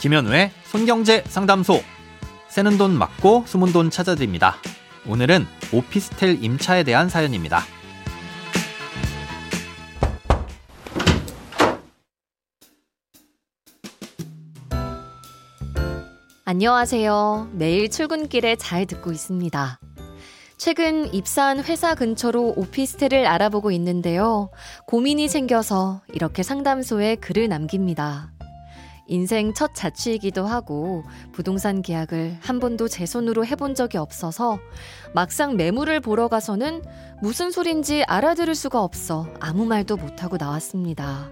김현우의 손경제 상담소. 새는 돈 맞고 숨은 돈 찾아드립니다. 오늘은 오피스텔 임차에 대한 사연입니다. 안녕하세요. 매일 출근길에 잘 듣고 있습니다. 최근 입사한 회사 근처로 오피스텔을 알아보고 있는데요. 고민이 생겨서 이렇게 상담소에 글을 남깁니다. 인생 첫 자취이기도 하고 부동산 계약을 한 번도 제 손으로 해본 적이 없어서 막상 매물을 보러 가서는 무슨 소린지 알아들을 수가 없어 아무 말도 못하고 나왔습니다.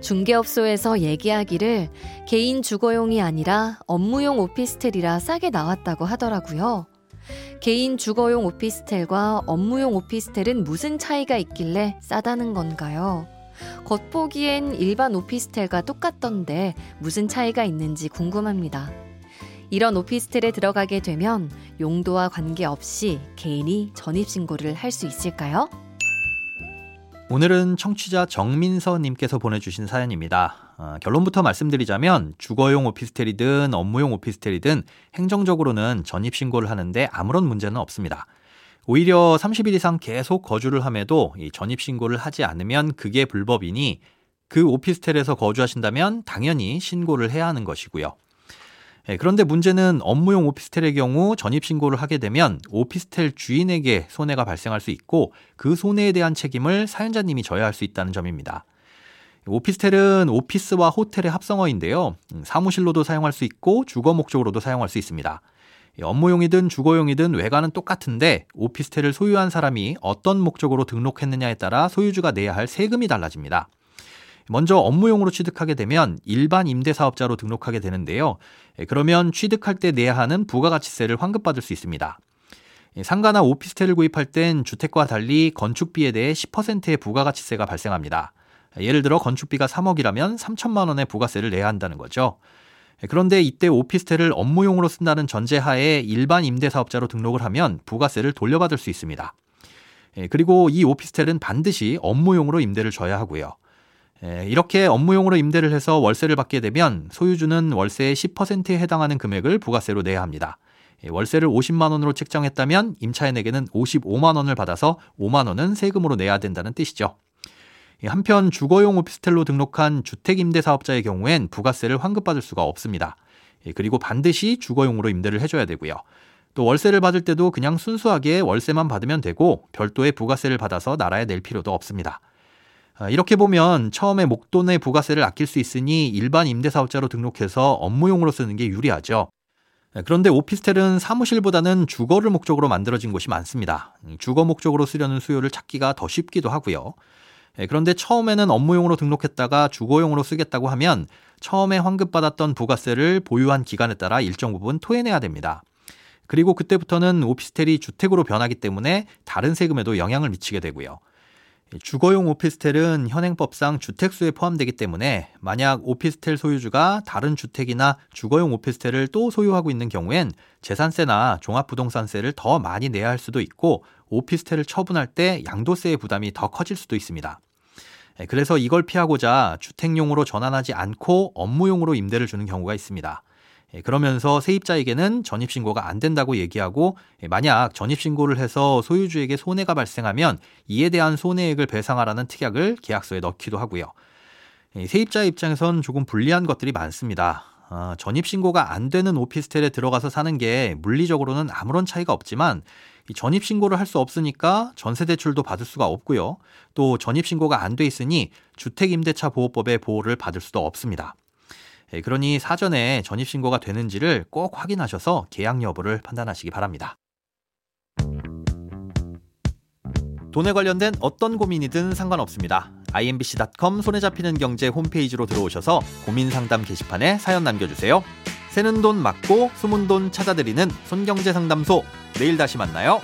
중개업소에서 얘기하기를 개인 주거용이 아니라 업무용 오피스텔이라 싸게 나왔다고 하더라고요. 개인 주거용 오피스텔과 업무용 오피스텔은 무슨 차이가 있길래 싸다는 건가요? 겉보기엔 일반 오피스텔과 똑같던데 무슨 차이가 있는지 궁금합니다. 이런 오피스텔에 들어가게 되면 용도와 관계없이 개인이 전입신고를 할 수 있을까요? 오늘은 청취자 정민서님께서 보내주신 사연입니다. 어, 결론부터 말씀드리자면 주거용 오피스텔이든 업무용 오피스텔이든 행정적으로는 전입신고를 하는데 아무런 문제는 없습니다. 오히려 30일 이상 계속 거주를 함에도 이 전입 신고를 하지 않으면 그게 불법이니 그 오피스텔에서 거주하신다면 당연히 신고를 해야 하는 것이고요. 예, 그런데 문제는 업무용 오피스텔의 경우 전입신고를 하게 되면 오피스텔 주인에게 손해가 발생할 수 있고 그 손해에 대한 책임을 사연자님이 져야 할 수 있다는 점입니다. 오피스텔은 오피스와 호텔의 합성어인데요. 음, 사무실로도 사용할 수 있고 주거 목적으로도 사용할 수 있습니다. 업무용이든 주거용이든 외관은 똑같은데 오피스텔을 소유한 사람이 어떤 목적으로 등록했느냐에 따라 소유주가 내야 할 세금이 달라집니다. 먼저 업무용으로 취득하게 되면 일반 임대사업자로 등록하게 되는데요. 그러면 취득할 때 내야 하는 부가가치세를 환급받을 수 있습니다. 상가나 오피스텔을 구입할 땐 주택과 달리 건축비에 대해 10%의 부가가치세가 발생합니다. 예를 들어 건축비가 3억이라면 3천만 원의 부가세를 내야 한다는 거죠. 그런데 이때 오피스텔을 업무용으로 쓴다는 전제하에 일반 임대사업자로 등록을 하면 부가세를 돌려받을 수 있습니다. 예, 그리고 이 오피스텔은 반드시 업무용으로 임대를 줘야 하고요. 예, 이렇게 업무용으로 임대를 해서 월세를 받게 되면 소유주는 월세의 10%에 해당하는 금액을 부가세로 내야 합니다. 예, 월세를 50만 원으로 책정했다면 임차인에게는 55만 원을 받아서 5만 원은 세금으로 내야 된다는 뜻이죠. 한편 주거용 오피스텔로 등록한 주택임대사업자의 경우엔 부가세를 환급받을 수가 없습니다. 예, 그리고 반드시 주거용으로 임대를 해줘야 되고요. 또 월세를 받을 때도 그냥 순수하게 월세만 받으면 되고 별도의 부가세를 받아서 나라에 낼 필요도 없습니다. 아, 이렇게 보면 처음에 목돈의 부가세를 아낄 수 있으니 일반 임대사업자로 등록해서 업무용으로 쓰는 게 유리하죠. 예, 그런데 오피스텔은 사무실보다는 주거를 목적으로 만들어진 곳이 많습니다. 음, 주거 목적으로 쓰려는 수요를 찾기가 더 쉽기도 하고요. 예, 그런데 처음에는 업무용으로 등록했다가 주거용으로 쓰겠다고 하면 처음에 환급받았던 부가세를 보유한 기간에 따라 일정 부분 토해내야 됩니다. 그리고 그때부터는 오피스텔이 주택으로 변하기 때문에 다른 세금에도 영향을 미치게 되고요. 주거용 오피스텔은 현행법상 주택수에 포함되기 때문에 만약 오피스텔 소유주가 다른 주택이나 주거용 오피스텔을 또 소유하고 있는 경우엔 재산세나 종합부동산세를 더 많이 내야 할 수도 있고 오피스텔을 처분할 때 양도세의 부담이 더 커질 수도 있습니다. 예, 그래서 이걸 피하고자 주택용으로 전환하지 않고 업무용으로 임대를 주는 경우가 있습니다. 예, 그러면서 세입자에게는 전입신고가 안 된다고 얘기하고 예, 만약 전입신고를 해서 소유주에게 손해가 발생하면 이에 대한 손해액을 배상하라는 특약을 계약서에 넣기도 하고요. 세입자 입장에선 조금 불리한 것들이 많습니다. 아, 전입신고가 안 되는 오피스텔에 들어가서 사는 게 물리적으로는 아무런 차이가 없지만 전입신고를 할 수 없으니까 전세대출도 받을 수가 없고요. 또 전입신고가 안 돼 있으니 주택임대차 보호법의 보호를 받을 수도 없습니다. 예, 그러니 사전에 전입신고가 되는지를 꼭 확인하셔서 계약 여부를 판단하시기 바랍니다. 돈에 관련된 어떤 고민이든 상관없습니다. imbc.com 손에 잡히는 경제 홈페이지로 들어오셔서 고민 상담 게시판에 사연 남겨주세요. 새는 돈 맞고 숨은 돈 찾아드리는 손경제 상담소. 내일 다시 만나요.